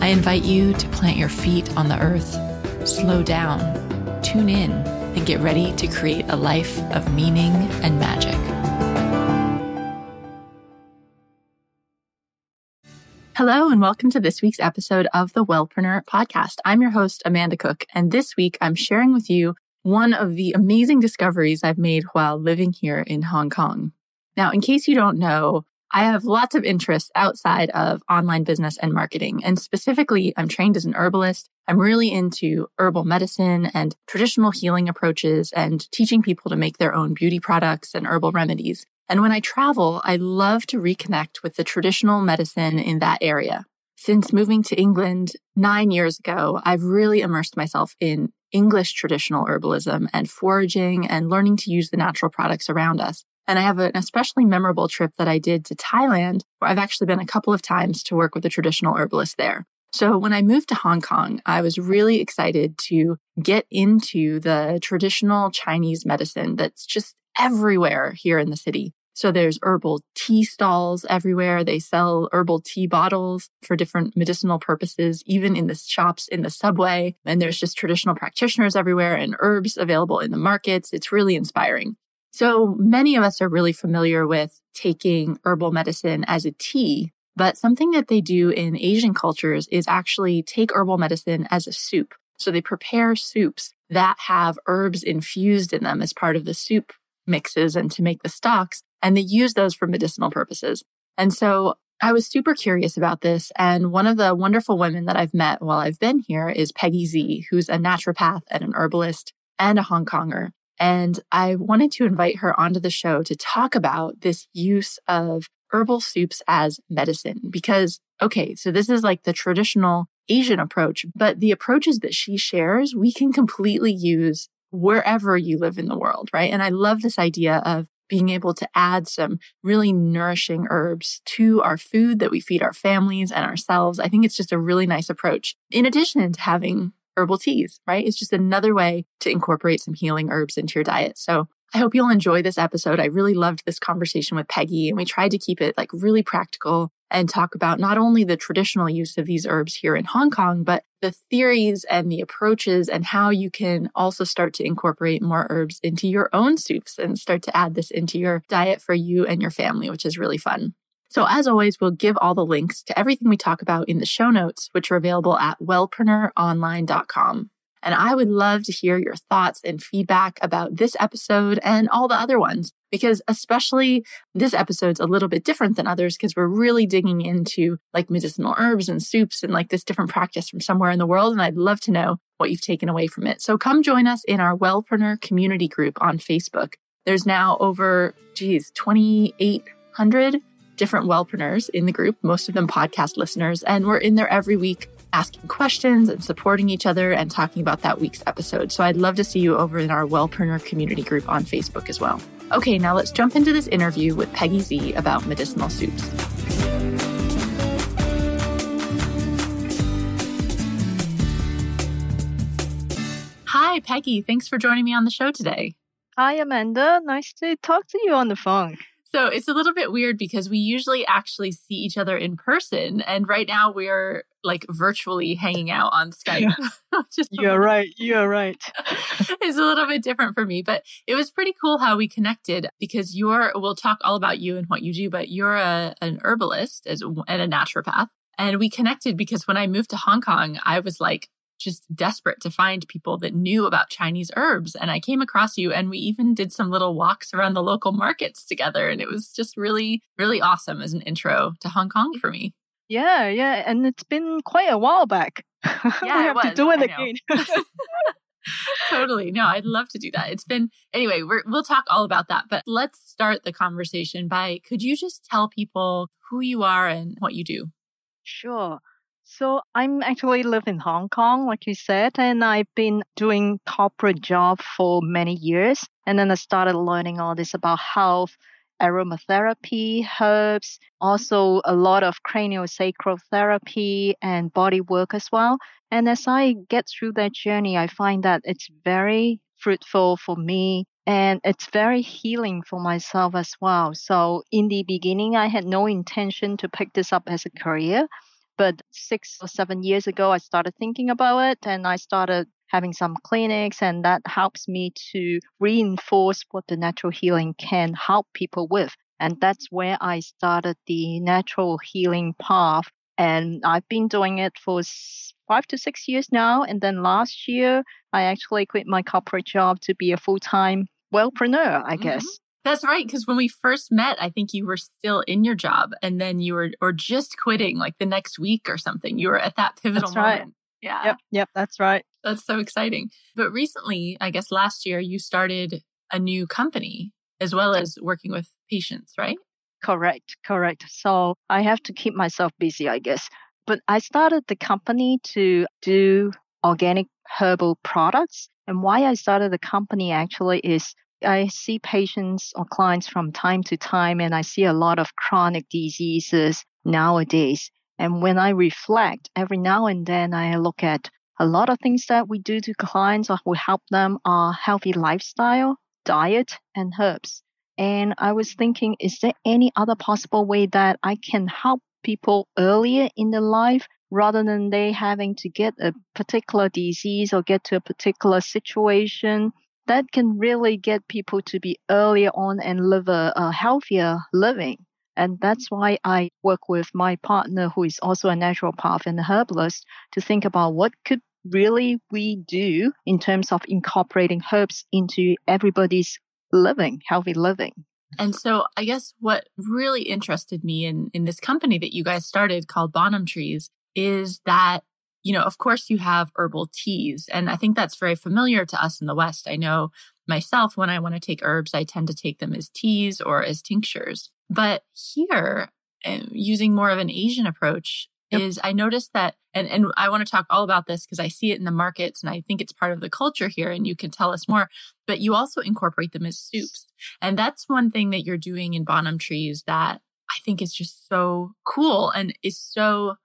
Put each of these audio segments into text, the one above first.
I invite you to plant your feet on the earth, slow down, tune in, and get ready to create a life of meaning and magic. Hello, and welcome to this week's episode of the Wellpreneur podcast. I'm your host, Amanda Cook, and this week I'm sharing with you one of the amazing discoveries I've made while living here in Hong Kong. Now, in case you don't know, I have lots of interests outside of online business and marketing. And specifically, I'm trained as an herbalist. I'm really into herbal medicine and traditional healing approaches and teaching people to make their own beauty products and herbal remedies. And when I travel, I love to reconnect with the traditional medicine in that area. Since moving to England nine years ago, I've really immersed myself in English traditional herbalism and foraging and learning to use the natural products around us. And I have an especially memorable trip that I did to Thailand, where I've actually been a couple of times to work with a traditional herbalist there. So when I moved to Hong Kong, I was really excited to get into the traditional Chinese medicine that's just everywhere here in the city. So there's herbal tea stalls everywhere. They sell herbal tea bottles for different medicinal purposes, even in the shops in the subway. And there's just traditional practitioners everywhere and herbs available in the markets. It's really inspiring. So many of us are really familiar with taking herbal medicine as a tea, but something that they do in Asian cultures is actually take herbal medicine as a soup. So they prepare soups that have herbs infused in them as part of the soup mixes and to make the stocks, and they use those for medicinal purposes. And so I was super curious about this. And one of the wonderful women that I've met while I've been here is Peggy Z, who's a naturopath and an herbalist and a Hong Konger. And I wanted to invite her onto the show to talk about this use of herbal soups as medicine because, okay, so this is like the traditional Asian approach, but the approaches that she shares, we can completely use wherever you live in the world, right? And I love this idea of being able to add some really nourishing herbs to our food that we feed our families and ourselves. I think it's just a really nice approach. In addition to having herbal teas, right? It's just another way to incorporate some healing herbs into your diet. So I hope you'll enjoy this episode. I really loved this conversation with Peggy and we tried to keep it like really practical and talk about not only the traditional use of these herbs here in Hong Kong, but the theories and the approaches and how you can also start to incorporate more herbs into your own soups and start to add this into your diet for you and your family, which is really fun. So as always, we'll give all the links to everything we talk about in the show notes, which are available at wellpreneuronline.com. And I would love to hear your thoughts and feedback about this episode and all the other ones, because especially this episode's a little bit different than others because we're really digging into like medicinal herbs and soups and like this different practice from somewhere in the world. And I'd love to know what you've taken away from it. So come join us in our Wellpreneur community group on Facebook. There's now over, geez, 2,800 different wellpreneurs in the group, most of them podcast listeners, and we're in there every week asking questions and supporting each other and talking about that week's episode. So I'd love to see you over in our Wellpreneur community group on Facebook as well. Okay, now let's jump into this interview with Peggy Z about medicinal soups. Hi, Peggy. Thanks for joining me on the show today. Hi, Amanda. Nice to talk to you on the phone. So it's a little bit weird because we usually actually see each other in person. And right now we're like virtually hanging out on Skype. You're right. You're right. it's a little bit different for me, but it was pretty cool how we connected because you're, we'll talk all about you and what you do, but you're a, an herbalist as, and a naturopath. And we connected because when I moved to Hong Kong, I was like, just desperate to find people that knew about Chinese herbs. And I came across you and we even did some little walks around the local markets together. And it was just really, really awesome as an intro to Hong Kong for me. Yeah, yeah. And it's been quite a while back. Yeah, we have was. to do it again. totally. No, I'd love to do that. It's been, anyway, we will talk all about that. But let's start the conversation by could you just tell people who you are and what you do? Sure. So I'm actually live in Hong Kong, like you said, and I've been doing corporate job for many years. And then I started learning all this about health, aromatherapy, herbs, also a lot of craniosacral therapy and body work as well. And as I get through that journey, I find that it's very fruitful for me and it's very healing for myself as well. So in the beginning, I had no intention to pick this up as a career. But six or seven years ago, I started thinking about it and I started having some clinics, and that helps me to reinforce what the natural healing can help people with. And that's where I started the natural healing path. And I've been doing it for five to six years now. And then last year, I actually quit my corporate job to be a full time wellpreneur, I mm-hmm. That's right. Because when we first met, I think you were still in your job and then you were, or just quitting like the next week or something. You were at that pivotal that's moment. Right. Yeah. Yep. Yep. That's right. That's so exciting. But recently, I guess last year, you started a new company as well as working with patients, right? Correct. Correct. So I have to keep myself busy, I guess. But I started the company to do organic herbal products. And why I started the company actually is I see patients or clients from time to time, and I see a lot of chronic diseases nowadays. And when I reflect, every now and then I look at a lot of things that we do to clients or we help them are healthy lifestyle, diet, and herbs. And I was thinking, is there any other possible way that I can help people earlier in their life rather than they having to get a particular disease or get to a particular situation that can really get people to be earlier on and live a, a healthier living. And that's why I work with my partner, who is also a naturopath and a herbalist, to think about what could really we do in terms of incorporating herbs into everybody's living, healthy living. And so I guess what really interested me in, in this company that you guys started called Bonum Trees is that, you know, of course you have herbal teas. And I think that's very familiar to us in the West. I know myself, when I want to take herbs, I tend to take them as teas or as tinctures. But here, eh, using more of an Asian approach, yep. is I noticed that, and, and I want to talk all about this because I see it in the markets and I think it's part of the culture here and you can tell us more, but you also incorporate them as soups. And that's one thing that you're doing in Bonum Trees that I think is just so cool and is so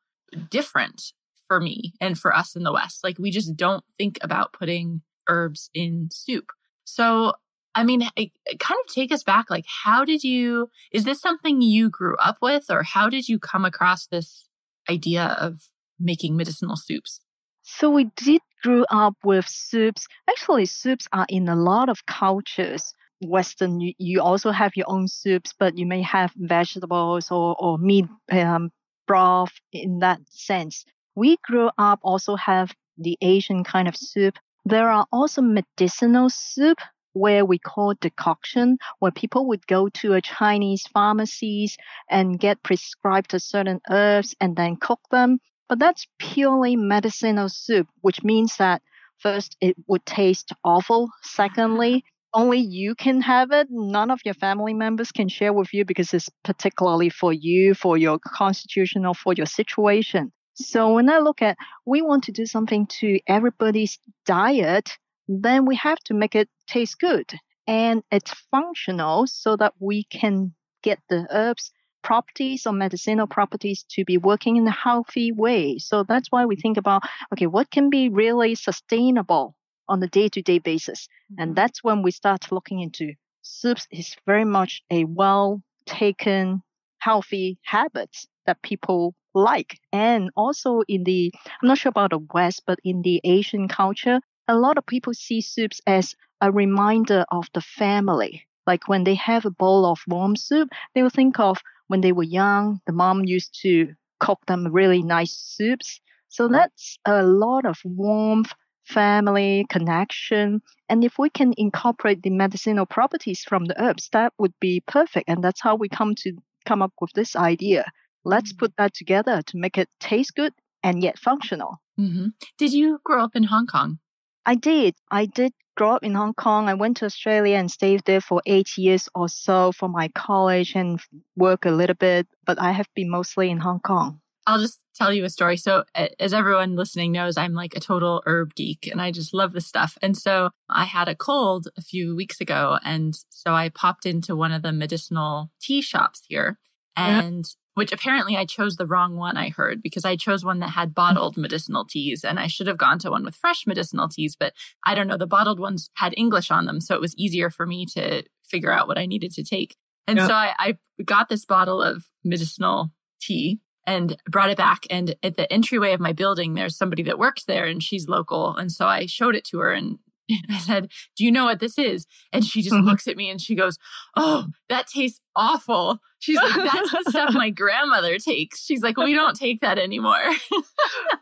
different for me and for us in the West. Like we just don't think about putting herbs in soup. So, I mean, it, kind of take us back. Like, how did you, is this something you grew up with or how did you come across this idea of making medicinal soups? So we did grew up with soups. Actually, soups are in a lot of cultures. Western, you, you also have your own soups, but you may have vegetables or, or meat um, broth in that sense. We grew up also have the Asian kind of soup. There are also medicinal soup where we call decoction, where people would go to a Chinese pharmacies and get prescribed a certain herbs and then cook them. But that's purely medicinal soup, which means that first it would taste awful. Secondly, only you can have it. None of your family members can share with you because it's particularly for you, for your constitution, or for your situation. So when I look at, we want to do something to everybody's diet, then we have to make it taste good and it's functional so that we can get the herbs properties or medicinal properties to be working in a healthy way. So that's why we think about, okay, what can be really sustainable on a day to day basis. Mm-hmm. And that's when we start looking into soups is very much a well taken, healthy habits that people like. And also in the, I'm not sure about the West, but in the Asian culture, a lot of people see soups as a reminder of the family. Like when they have a bowl of warm soup, they will think of when they were young, the mom used to cook them really nice soups. So that's a lot of warmth family connection. And if we can incorporate the medicinal properties from the herbs, that would be perfect. And that's how we come to come up with this idea. Let's put that together to make it taste good and yet functional. Mm-hmm. Did you grow up in Hong Kong? I did. I did grow up in Hong Kong. I went to Australia and stayed there for eight years or so for my college and work a little bit, but I have been mostly in Hong Kong. I'll just tell you a story. So, as everyone listening knows, I'm like a total herb geek and I just love this stuff. And so, I had a cold a few weeks ago. And so, I popped into one of the medicinal tea shops here. And which apparently I chose the wrong one, I heard, because I chose one that had bottled medicinal teas and I should have gone to one with fresh medicinal teas. But I don't know, the bottled ones had English on them. So it was easier for me to figure out what I needed to take. And yep. so I, I got this bottle of medicinal tea and brought it back. And at the entryway of my building, there's somebody that works there and she's local. And so I showed it to her and I said, Do you know what this is? And she just mm-hmm. looks at me and she goes, Oh, that tastes awful. She's like, That's the stuff my grandmother takes. She's like, We don't take that anymore.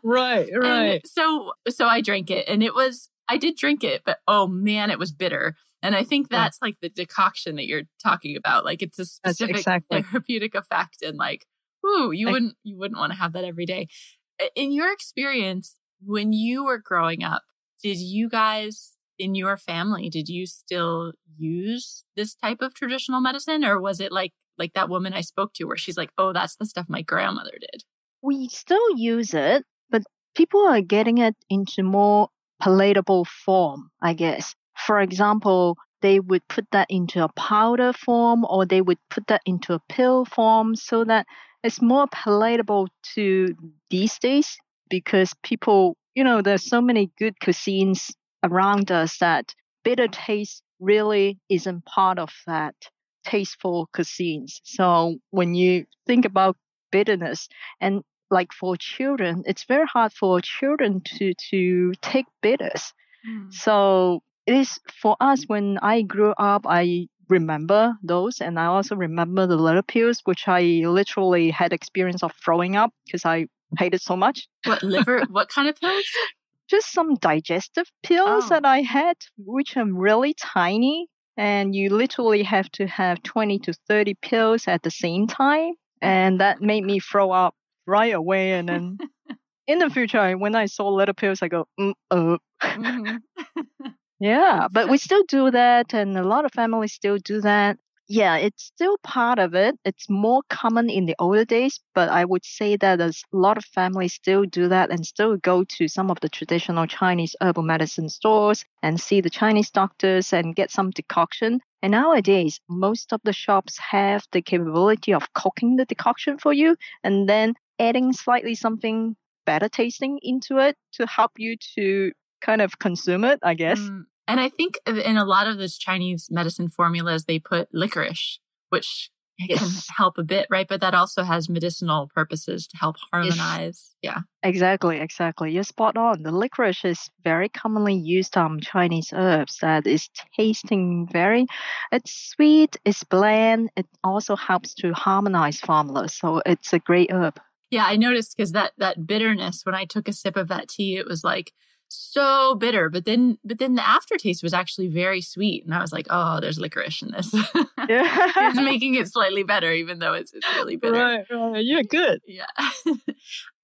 right, right. And so so I drank it and it was I did drink it, but oh man, it was bitter. And I think that's yeah. like the decoction that you're talking about. Like it's a specific exactly. therapeutic effect and like, ooh, you wouldn't you wouldn't want to have that every day. In your experience, when you were growing up, did you guys in your family, did you still use this type of traditional medicine or was it like like that woman I spoke to where she's like, "Oh, that's the stuff my grandmother did." We still use it, but people are getting it into more palatable form, I guess. For example, they would put that into a powder form or they would put that into a pill form so that it's more palatable to these days because people, you know, there's so many good cuisines around us that bitter taste really isn't part of that tasteful cuisines. So when you think about bitterness and like for children, it's very hard for children to, to take bitters. Mm. So it is for us when I grew up, I remember those and I also remember the liver pills, which I literally had experience of throwing up because I hated so much. What liver? what kind of pills? just some digestive pills oh. that I had, which are really tiny. And you literally have to have 20 to 30 pills at the same time. And that made me throw up right away. And then in the future, when I saw little pills, I go, mm, uh. mm-hmm. yeah, but we still do that. And a lot of families still do that yeah, it's still part of it. It's more common in the older days, but I would say that a lot of families still do that and still go to some of the traditional Chinese herbal medicine stores and see the Chinese doctors and get some decoction. And nowadays, most of the shops have the capability of cooking the decoction for you and then adding slightly something better tasting into it to help you to kind of consume it, I guess. Mm, and I think in a lot of those Chinese medicine formulas, they put licorice, which yes. can help a bit, right? But that also has medicinal purposes to help harmonize. Yes. Yeah. Exactly, exactly. You're spot on. The licorice is very commonly used on Chinese herbs that is tasting very, it's sweet, it's bland. It also helps to harmonize formulas. So it's a great herb. Yeah, I noticed because that, that bitterness, when I took a sip of that tea, it was like, so bitter but then but then the aftertaste was actually very sweet and i was like oh there's licorice in this. It's making it slightly better even though it's, it's really bitter. Right, right. yeah good. Yeah.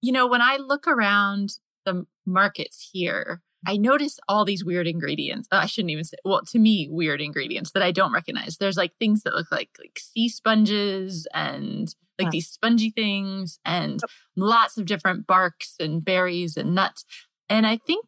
You know when i look around the markets here i notice all these weird ingredients oh, i shouldn't even say well to me weird ingredients that i don't recognize. There's like things that look like like sea sponges and like these spongy things and lots of different barks and berries and nuts and I think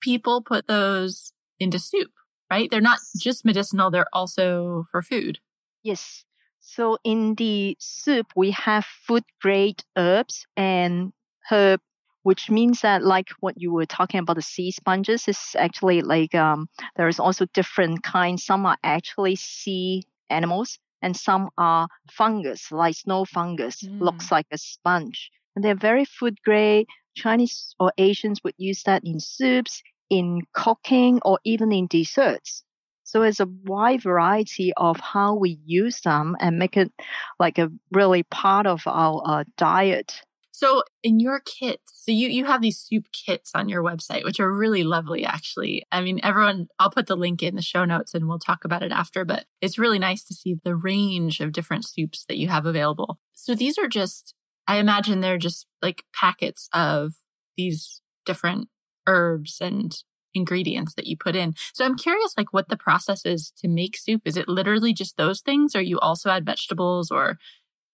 people put those into soup, right? They're not just medicinal, they're also for food. Yes. So in the soup, we have food grade herbs and herb, which means that like what you were talking about, the sea sponges is actually like, um, there's also different kinds. Some are actually sea animals and some are fungus, like snow fungus, mm. looks like a sponge. And they're very food grade. Chinese or Asians would use that in soups, in cooking, or even in desserts. So it's a wide variety of how we use them and make it like a really part of our uh, diet. So in your kits, so you you have these soup kits on your website, which are really lovely actually. I mean, everyone I'll put the link in the show notes and we'll talk about it after, but it's really nice to see the range of different soups that you have available. So these are just I imagine they're just like packets of these different herbs and ingredients that you put in. So I'm curious like what the process is to make soup. Is it literally just those things or you also add vegetables or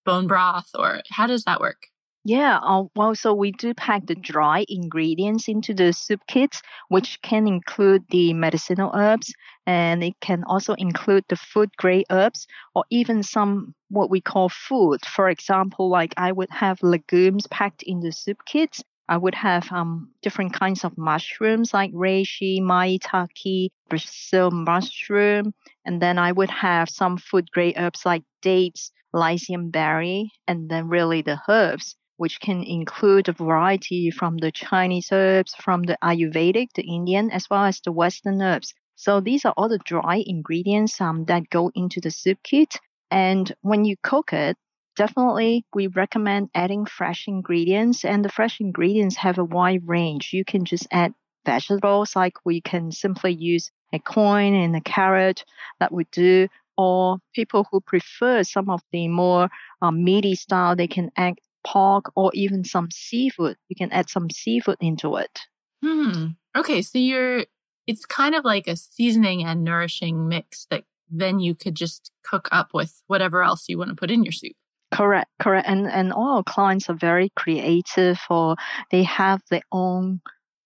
bone broth or how does that work? Yeah, uh, well, so we do pack the dry ingredients into the soup kits, which can include the medicinal herbs and it can also include the food grade herbs or even some what we call food. For example, like I would have legumes packed in the soup kits. I would have um, different kinds of mushrooms like reishi, maitake, Brazil mushroom, and then I would have some food grade herbs like dates, lycium berry, and then really the herbs which can include a variety from the Chinese herbs, from the Ayurvedic, the Indian, as well as the Western herbs. So these are all the dry ingredients um, that go into the soup kit. And when you cook it, definitely we recommend adding fresh ingredients. And the fresh ingredients have a wide range. You can just add vegetables, like we can simply use a coin and a carrot that would do. Or people who prefer some of the more um, meaty style, they can add pork or even some seafood. You can add some seafood into it. Hmm. Okay, so you're it's kind of like a seasoning and nourishing mix that then you could just cook up with whatever else you want to put in your soup. Correct, correct. And and all our clients are very creative or they have their own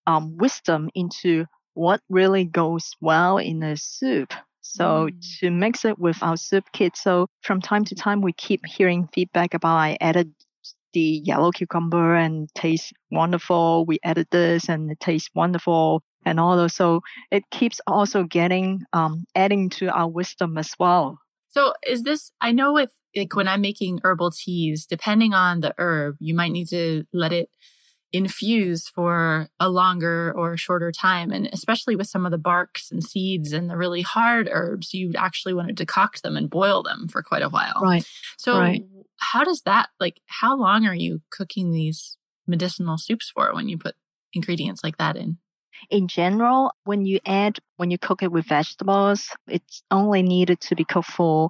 um, wisdom into what really goes well in a soup. So mm. to mix it with our soup kit. So from time to time we keep hearing feedback about I added the yellow cucumber and tastes wonderful. We added this and it tastes wonderful and all those. So it keeps also getting um, adding to our wisdom as well. So is this? I know with like when I'm making herbal teas, depending on the herb, you might need to let it infuse for a longer or shorter time. And especially with some of the barks and seeds and the really hard herbs, you actually want to decoct them and boil them for quite a while. Right. So right how does that like how long are you cooking these medicinal soups for when you put ingredients like that in? In general, when you add when you cook it with vegetables, it's only needed to be cooked for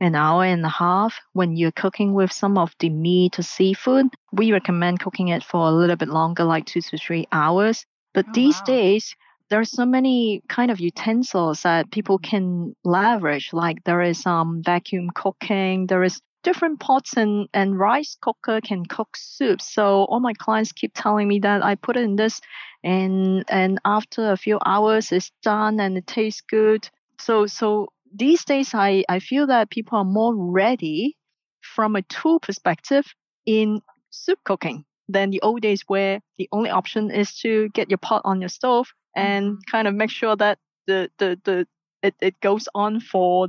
an hour and a half. When you're cooking with some of the meat or seafood, we recommend cooking it for a little bit longer, like two to three hours. But oh, these wow. days, there are so many kind of utensils that people can leverage. Like there is um vacuum cooking, there is different pots and, and rice cooker can cook soup. So all my clients keep telling me that I put it in this and and after a few hours it's done and it tastes good. So so these days I, I feel that people are more ready from a tool perspective in soup cooking than the old days where the only option is to get your pot on your stove and mm-hmm. kind of make sure that the the, the it, it goes on for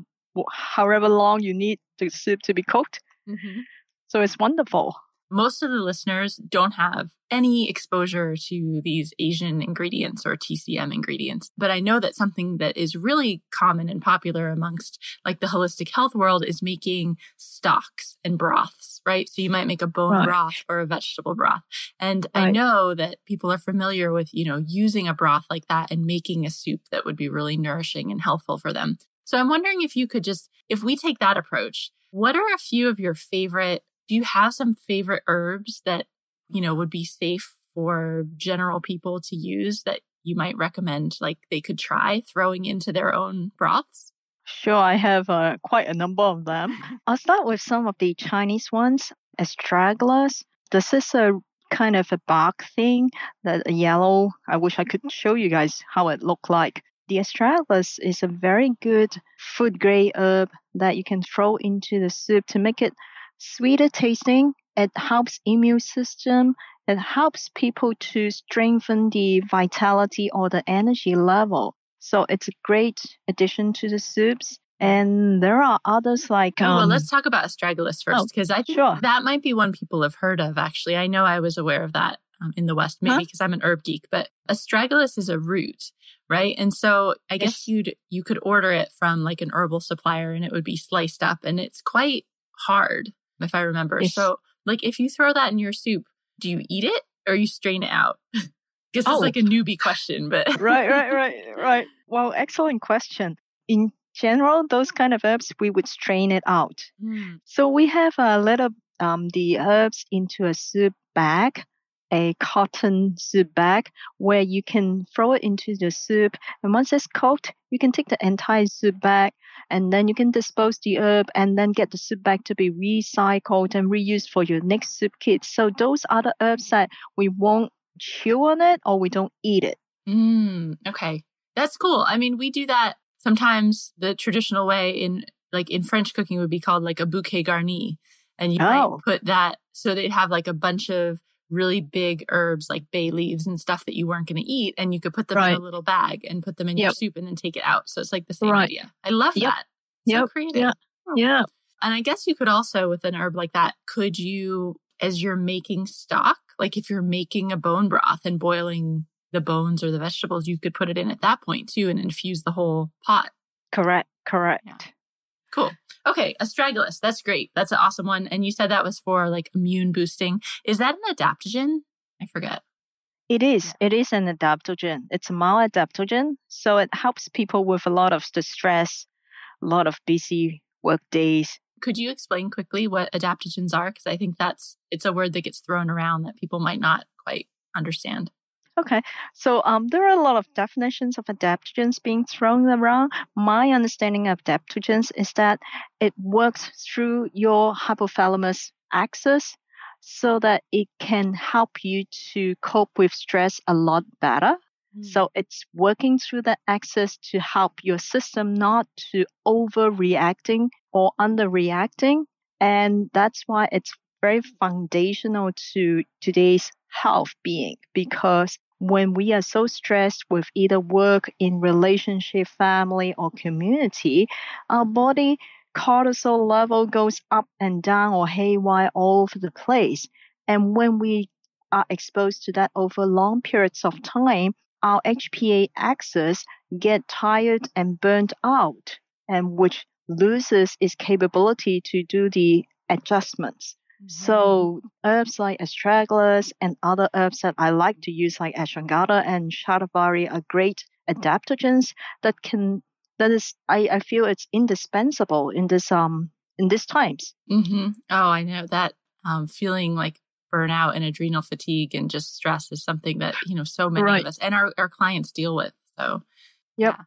however long you need the soup to be cooked. Mm-hmm. So it's wonderful. Most of the listeners don't have any exposure to these Asian ingredients or TCM ingredients, but I know that something that is really common and popular amongst like the holistic health world is making stocks and broths, right? So you might make a bone right. broth or a vegetable broth. And right. I know that people are familiar with, you know, using a broth like that and making a soup that would be really nourishing and helpful for them. So I'm wondering if you could just, if we take that approach, what are a few of your favorite, do you have some favorite herbs that, you know, would be safe for general people to use that you might recommend, like they could try throwing into their own broths? Sure, I have uh, quite a number of them. I'll start with some of the Chinese ones. Astragalus. This is a kind of a bark thing that a yellow. I wish I could show you guys how it looked like. The astragalus is a very good food grade herb that you can throw into the soup to make it sweeter tasting. It helps immune system. It helps people to strengthen the vitality or the energy level. So it's a great addition to the soups. And there are others like. Um, oh, well, let's talk about astragalus first, because oh, I think sure. that might be one people have heard of. Actually, I know I was aware of that um, in the West, maybe because huh? I'm an herb geek. But astragalus is a root, right? And so I guess you'd you could order it from like an herbal supplier, and it would be sliced up, and it's quite hard, if I remember. Yes. So, like, if you throw that in your soup, do you eat it or you strain it out? Guess oh. it's like a newbie question, but right, right, right, right. Well, excellent question. In general, those kind of herbs, we would strain it out. Mm. So we have a little um, the herbs into a soup bag a cotton soup bag where you can throw it into the soup. And once it's cooked, you can take the entire soup bag and then you can dispose the herb and then get the soup bag to be recycled and reused for your next soup kit. So those are the herbs that we won't chew on it or we don't eat it. Mm, okay. That's cool. I mean, we do that sometimes the traditional way in like in French cooking would be called like a bouquet garni. And you oh. might put that so they'd have like a bunch of really big herbs like bay leaves and stuff that you weren't going to eat and you could put them right. in a little bag and put them in yep. your soup and then take it out so it's like the same right. idea i love yep. that yeah so creative yeah. yeah and i guess you could also with an herb like that could you as you're making stock like if you're making a bone broth and boiling the bones or the vegetables you could put it in at that point too and infuse the whole pot correct correct yeah. Cool. Okay, astragalus. That's great. That's an awesome one. And you said that was for like immune boosting. Is that an adaptogen? I forget. It is. It is an adaptogen. It's a maladaptogen. So it helps people with a lot of stress, a lot of busy work days. Could you explain quickly what adaptogens are? Because I think that's it's a word that gets thrown around that people might not quite understand. Okay, so um, there are a lot of definitions of adaptogens being thrown around. My understanding of adaptogens is that it works through your hypothalamus axis so that it can help you to cope with stress a lot better. Mm. So it's working through the axis to help your system not to overreacting or underreacting. And that's why it's very foundational to today's health being because when we are so stressed with either work, in relationship, family, or community, our body cortisol level goes up and down or haywire all over the place. And when we are exposed to that over long periods of time, our HPA axis get tired and burnt out, and which loses its capability to do the adjustments. So herbs like astragalus and other herbs that I like to use like ashwagandha and shatavari are great adaptogens that can that is I, I feel it's indispensable in this um in these times. Mm-hmm. Oh, I know that um, feeling like burnout and adrenal fatigue and just stress is something that you know so many right. of us and our, our clients deal with. So, yep. Yeah.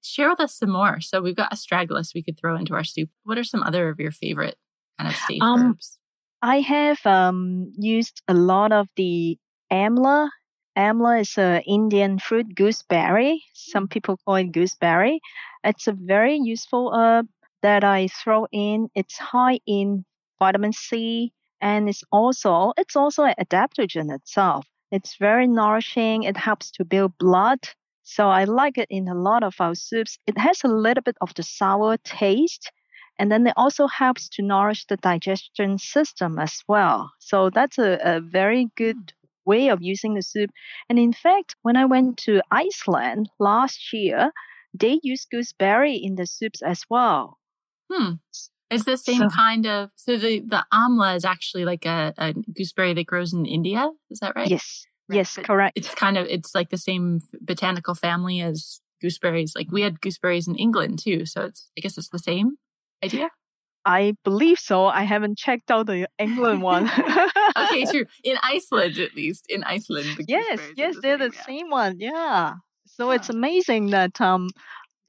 Share with us some more. So we've got astragalus we could throw into our soup. What are some other of your favorite kind of safe um, herbs? I have um, used a lot of the amla. Amla is an Indian fruit gooseberry. Some people call it gooseberry. It's a very useful herb that I throw in. It's high in vitamin C and it's also it's also an adaptogen itself. It's very nourishing. It helps to build blood. So I like it in a lot of our soups. It has a little bit of the sour taste, and then it also helps to nourish the digestion system as well. So that's a, a very good way of using the soup. And in fact, when I went to Iceland last year, they use gooseberry in the soups as well. Hmm. It's the same so, kind of so the the amla is actually like a, a gooseberry that grows in India. Is that right? Yes. Right. Yes, but correct. It's kind of it's like the same botanical family as gooseberries. Like we had gooseberries in England too, so it's I guess it's the same idea? I believe so. I haven't checked out the England one. okay, true. In Iceland, at least in Iceland. Yes, yes, the they're same, the yeah. same one. Yeah. So it's amazing that um,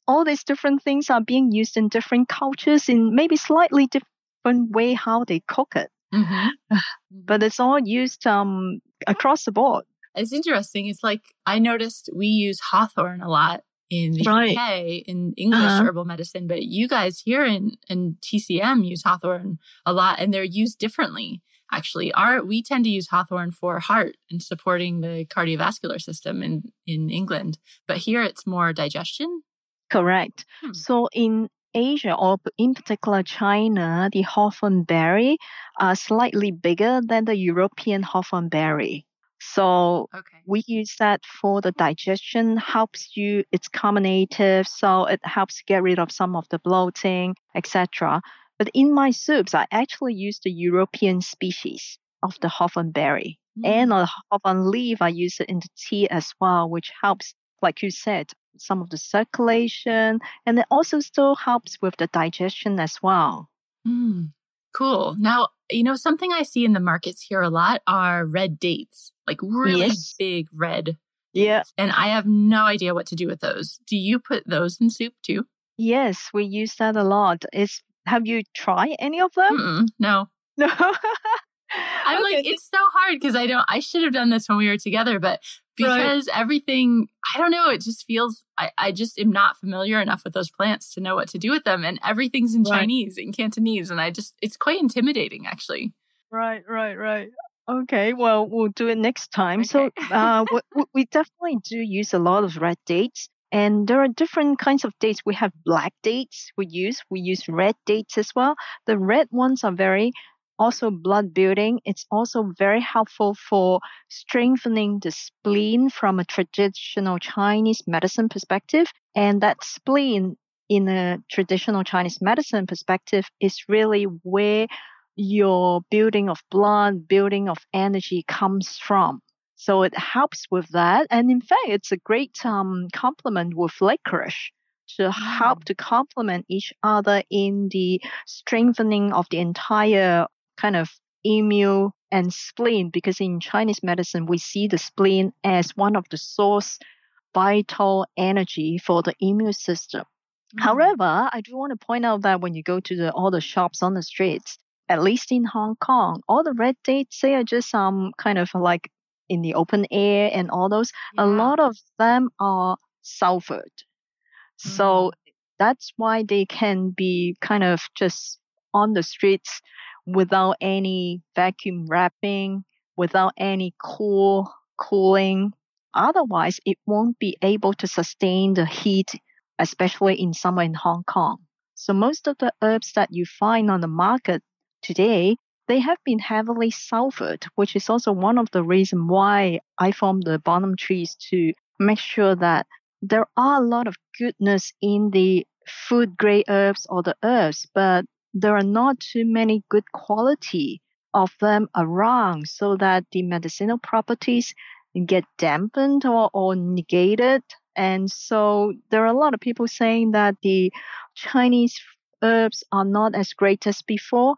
all these different things are being used in different cultures in maybe slightly different way how they cook it. Mm-hmm. but it's all used um, across the board. It's interesting. It's like I noticed we use hawthorn a lot in the right. UK in English uh-huh. herbal medicine, but you guys here in, in TCM use hawthorn a lot and they're used differently. Actually, our we tend to use hawthorn for heart and supporting the cardiovascular system in, in England, but here it's more digestion. Correct. Hmm. So in Asia, or in particular China, the hawthorn berry are slightly bigger than the European hawthorn berry. So okay. we use that for the digestion, helps you, it's carbonated, so it helps get rid of some of the bloating, etc. But in my soups, I actually use the European species of the hawthorn berry. Mm. And the hawthorn leaf, I use it in the tea as well, which helps, like you said, some of the circulation, and it also still helps with the digestion as well. Mm. Cool. Now, you know, something I see in the markets here a lot are red dates, like really Yes. big red. Yeah. And I have no idea what to do with those. Do you put those in soup too? Yes, we use that a lot. It's have you tried any of them? Mm-mm, no. No. I'm like, it's so hard because I don't, I should have done this when we were together, but Right. because everything, I don't know, it just feels, I, I just am not familiar enough with those plants to know what to do with them. And everything's in Right. Chinese and Cantonese. And I just, it's quite intimidating actually. Right, right, right. Okay, well, we'll do it next time. So, uh, we- we definitely do use a lot of red dates, and there are different kinds of dates. We have black dates we use. We use red dates as well. The red ones are very also blood building. It's also very helpful for strengthening the spleen from a traditional Chinese medicine perspective, and that spleen in a traditional Chinese medicine perspective is really where your building of blood, building of energy comes from. So it helps with that. And in fact, it's a great um, complement with licorice to help to complement each other in the strengthening of the entire kind of immune and spleen. Because in Chinese medicine, we see the spleen as one of the source vital energy for the immune system. However, I do want to point out that when you go to the, all the shops on the streets, at least in Hong Kong, all the red dates they are just um kind of like in the open air and all those. A lot of them are sulfured, so that's why they can be kind of just on the streets without any vacuum wrapping, without any cool cooling. Otherwise, it won't be able to sustain the heat especially in summer in Hong Kong. So most of the herbs that you find on the market today, they have been heavily sulfured, which is also one of the reasons why I formed the Bonum Trees to make sure that there are a lot of goodness in the food grade herbs or the herbs, but there are not too many good quality of them around so that the medicinal properties get dampened or, or negated and so there are a lot of people saying that the Chinese herbs are not as great as before.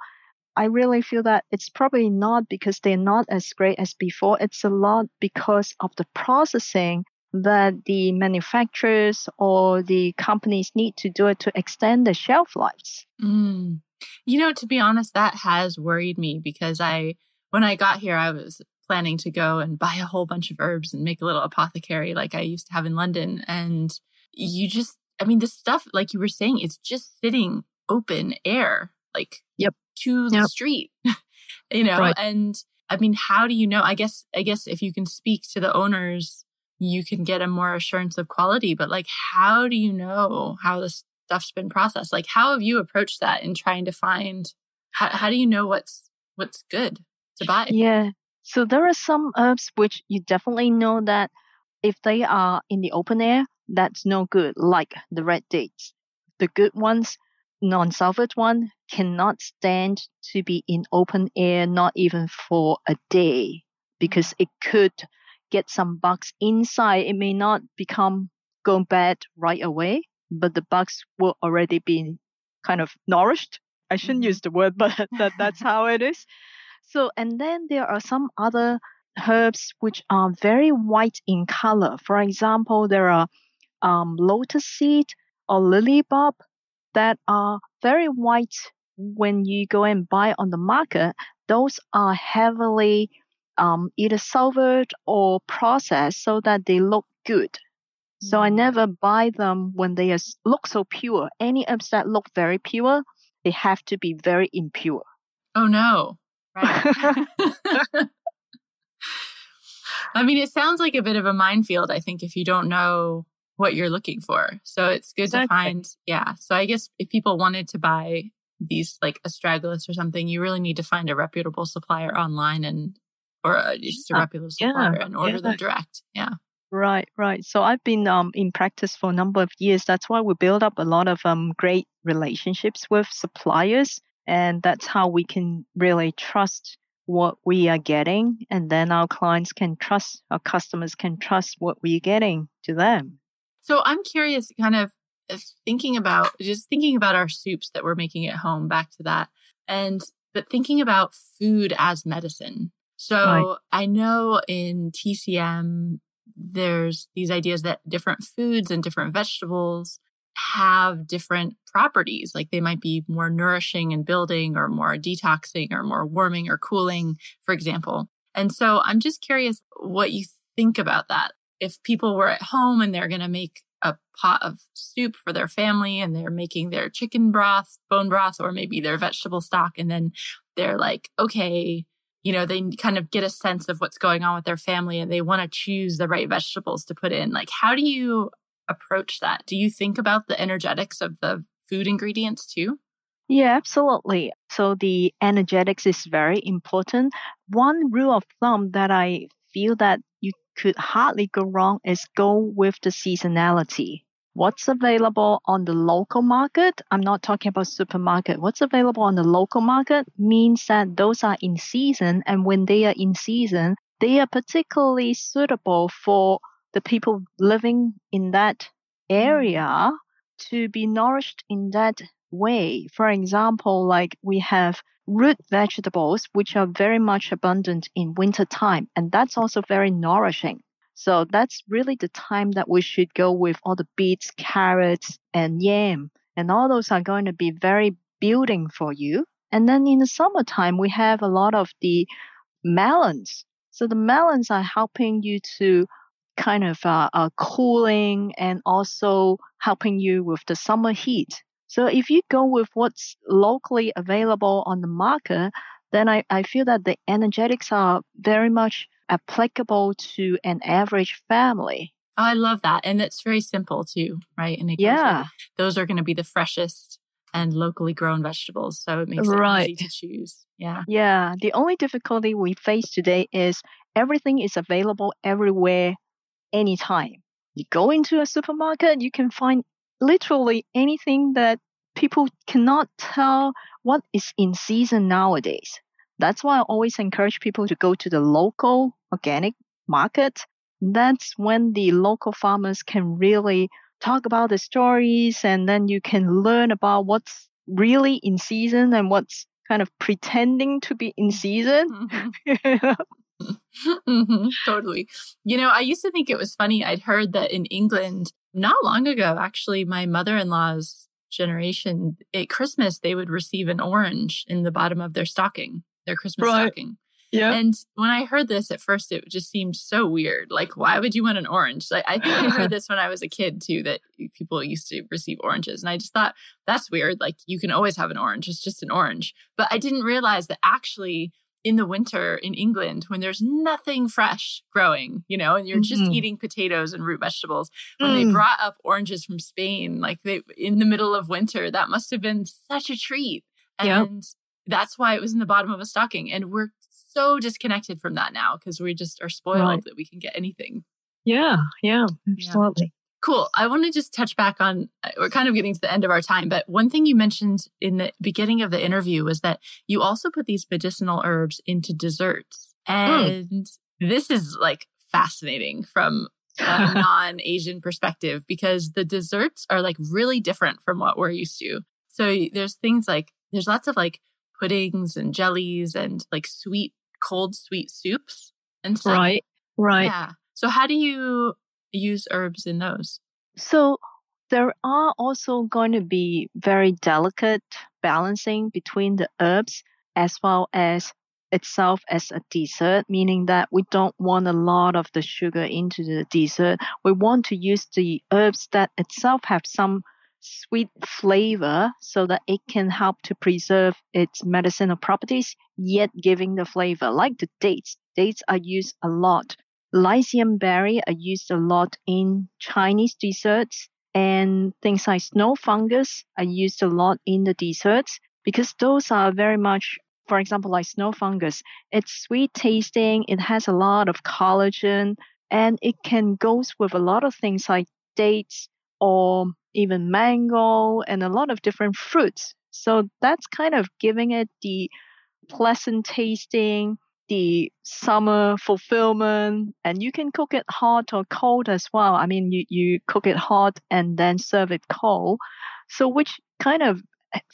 I really feel that it's probably not because they're not as great as before. It's a lot because of the processing that the manufacturers or the companies need to do it to extend the shelf lives. Mm. You know, to be honest, that has worried me because I, when I got here, I was planning to go and buy a whole bunch of herbs and make a little apothecary like I used to have in London. And you just, I mean, this stuff, like you were saying, is just sitting open air, like Yep. to the Yep. street, you know, Right. and I mean, how do you know? I guess, I guess if you can speak to the owners, you can get a more assurance of quality, but like, how do you know how this stuff's been processed? Like, how have you approached that in trying to find, how, how do you know what's, what's good to buy? Yeah. So there are some herbs which you definitely know that if they are in the open air, that's no good, like the red dates. The good ones, non-sulfate one, cannot stand to be in open air, not even for a day, because it could get some bugs inside. It may not become go bad right away, but the bugs will already be kind of nourished. I shouldn't Mhm. use the word, but that, that's how it is. So, and then there are some other herbs which are very white in color. For example, there are um, lotus seed or lily bulb that are very white when you go and buy on the market. Those are heavily um, either sulfured or processed so that they look good. So I Mm. never buy them when they look so pure. Any herbs that look very pure, they have to be very impure. Oh no. Right. I mean, it sounds like a bit of a minefield, I think, if you don't know what you're looking for. So it's good to find, yeah. So I guess if people wanted to buy these like astragalus or something, you really need to find a reputable supplier online and, or uh, just a Yeah, reputable yeah, supplier and order yeah. them direct. Yeah. Right, right. So I've been um, in practice for a number of years. That's why we build up a lot of um, great relationships with suppliers. And that's how we can really trust what we are getting. And then our clients can trust, our customers can trust what we're getting to them. So I'm curious, kind of uh, thinking about just thinking about our soups that we're making at home. Back to that, and but thinking about food as medicine. So right. I know in TCM, there's these ideas that different foods and different vegetables have different properties. Like they might be more nourishing and building or more detoxing or more warming or cooling, for example. And so I'm just curious what you think about that. If people were at home and they're going to make a pot of soup for their family and they're making their chicken broth, bone broth, or maybe their vegetable stock. And then they're like, okay, you know, they kind of get a sense of what's going on with their family and they want to choose the right vegetables to put in. Like, how do you approach that? Do you think about the energetics of the food ingredients too? Yeah, absolutely. So the energetics is very important. One rule of thumb that I feel that you could hardly go wrong is go with the seasonality. What's available on the local market? I'm not talking about supermarket. What's available on the local market means that those are in season. And when they are in season, they are particularly suitable for the people living in that area to be nourished in that way. For example, like we have root vegetables, which are very much abundant in winter time, and that's also very nourishing. So that's really the time that we should go with all the beets, carrots, and yam. And all those are going to be very building for you. And then in the summertime, we have a lot of the melons. So the melons are helping you to kind of uh, uh, cooling and also helping you with the summer heat. So if you go with what's locally available on the market, then I, I feel that the energetics are very much applicable to an average family. I love that. And it's very simple too, right? And yeah, those are going to be the freshest and locally grown vegetables. So it makes right. it easy to choose. Yeah. Yeah. The only difficulty we face today is everything is available everywhere, anytime. You go into a supermarket, you can find literally anything that people cannot tell what is in season nowadays. That's why I always encourage people to go to the local organic market. That's when the local farmers can really talk about the stories and then you can learn about what's really in season and what's kind of pretending to be in season. Mm-hmm. mm-hmm, totally. You know, I used to think it was funny. I'd heard that in England, not long ago, actually, my mother in law's generation, at Christmas, they would receive an orange in the bottom of their stocking, their Christmas right. stocking. Yeah. And when I heard this at first, it just seemed so weird. Like, why would you want an orange? Like, I think I heard this when I was a kid too, that people used to receive oranges. And I just thought, that's weird. Like, you can always have an orange. It's just an orange. But I didn't realize that actually in the winter in England when there's nothing fresh growing, you know, and you're just mm-hmm. eating potatoes and root vegetables. When mm. they brought up oranges from Spain, like they in the middle of winter, that must have been such a treat. And yep. That's why it was in the bottom of a stocking. And we're so disconnected from that now because we just are spoiled right. that we can get anything. Yeah, yeah, absolutely. Yeah. Cool. I want to just touch back on, uh, we're kind of getting to the end of our time, but one thing you mentioned in the beginning of the interview was that you also put these medicinal herbs into desserts. Hmm. And mm. this is like fascinating from a non Asian perspective because the desserts are like really different from what we're used to. So there's things like, there's lots of like puddings and jellies and like sweet, cold, sweet soups and stuff. Right. Right. Yeah. So how do you use herbs in those? So there are also going to be very delicate balancing between the herbs as well as itself as a dessert, meaning that we don't want a lot of the sugar into the dessert. We want to use the herbs that itself have some sweet flavor so that it can help to preserve its medicinal properties, yet giving the flavor. Like the dates, dates are used a lot Lycium berry are used a lot in Chinese desserts and things like snow fungus are used a lot in the desserts because those are very much, for example, like snow fungus. It's sweet tasting. It has a lot of collagen and it can goes with a lot of things like dates or even mango and a lot of different fruits. So that's kind of giving it the pleasant tasting the summer fulfillment and you can cook it hot or cold as well. I mean, you, you cook it hot and then serve it cold. So which kind of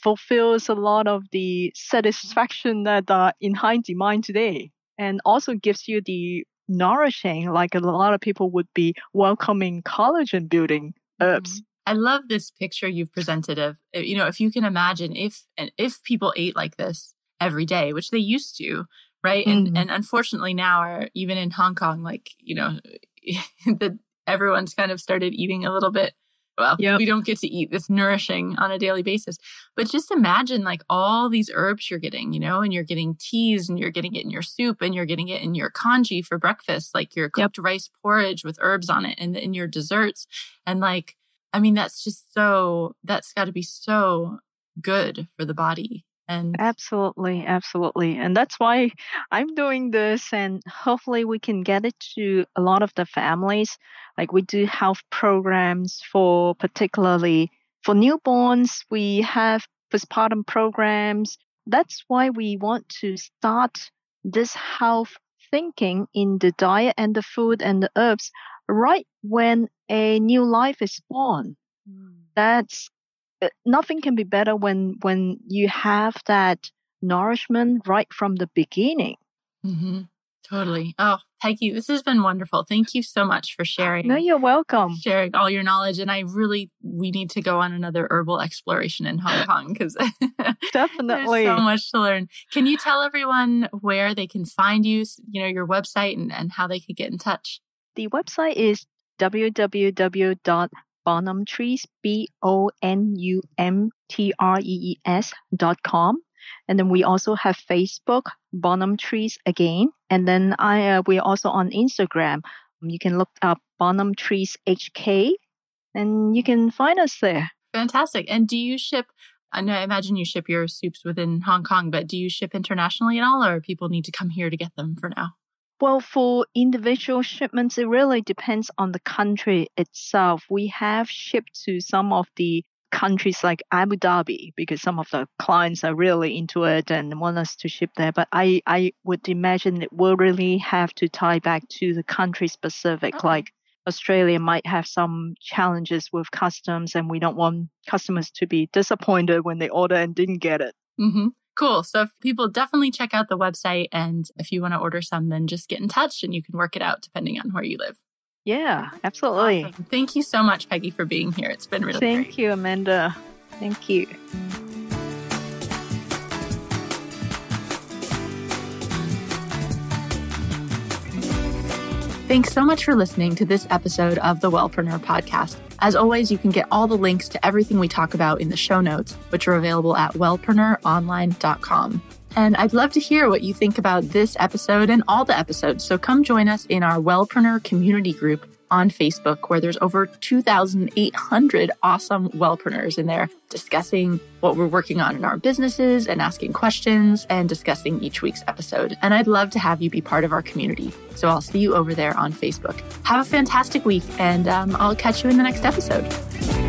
fulfills a lot of the satisfaction that are in high demand today and also gives you the nourishing, like a lot of people would be welcoming collagen building herbs. Mm-hmm. I love this picture you've presented of, eh, you know, if you can imagine if, and if people ate like this every day, which they used to, right? Mm-hmm. And, and unfortunately now are even in Hong Kong, like, you know, the, everyone's kind of started eating a little bit well, yep. we don't get to eat this nourishing on a daily basis. But just imagine like all these herbs you're getting, you know, and you're getting teas and you're getting it in your soup and you're getting it in your congee for breakfast, like your cooked yep. rice porridge with herbs on it and in your desserts. And like, I mean, that's just so, that's got to be so good for the body. And absolutely, absolutely. And that's why I'm doing this. And hopefully we can get it to a lot of the families. Like we do health programs for particularly for newborns. We have postpartum programs. That's why we want to start this health thinking in the diet and the food and the herbs right when a new life is born. Mm. That's uh, nothing can be better when when you have that nourishment right from the beginning. Mm-hmm. Totally. Oh, Peggy, this has been wonderful. Thank you so much for sharing. No, you're welcome. Sharing all your knowledge. And I really, we need to go on another herbal exploration in Hong Kong because definitely so much to learn. Can you tell everyone where they can find you, you know, your website and, and how they could get in touch? The website is www bonum B O N U M T R E E S dot com. And then we also have Facebook, Bonum Trees again. And then I uh, we're also on Instagram. You can look up Bonum Trees HK and you can find us there. Fantastic. And do you ship I I imagine you ship your soups within Hong Kong, but do you ship internationally at all or people need to come here to get them for now? Well, for individual shipments, it really depends on the country itself. We have shipped to some of the countries like Abu Dhabi because some of the clients are really into it and want us to ship there. But I, I would imagine it will really have to tie back to the country specific. Okay. Like Australia might have some challenges with customs, and we don't want customers to be disappointed when they order and didn't get it. Mm-hmm. Cool. So people definitely check out the website. And if you want to order some, then just get in touch and you can work it out depending on where you live. Yeah, absolutely. Awesome. Thank you so much, Peggy, for being here. It's been really Thank great. you, Amanda. Thank you. Thanks so much for listening to this episode of the Wellpreneur podcast. As always, you can get all the links to everything we talk about in the show notes, which are available at wellpreneuronline.com. And I'd love to hear what you think about this episode and all the episodes. So come join us in our Wellpreneur community group on Facebook, where there's over 2,800 awesome wellpreneurs in there discussing what we're working on in our businesses and asking questions and discussing each week's episode. And I'd love to have you be part of our community. So I'll see you over there on Facebook. Have a fantastic week, and um, I'll catch you in the next episode.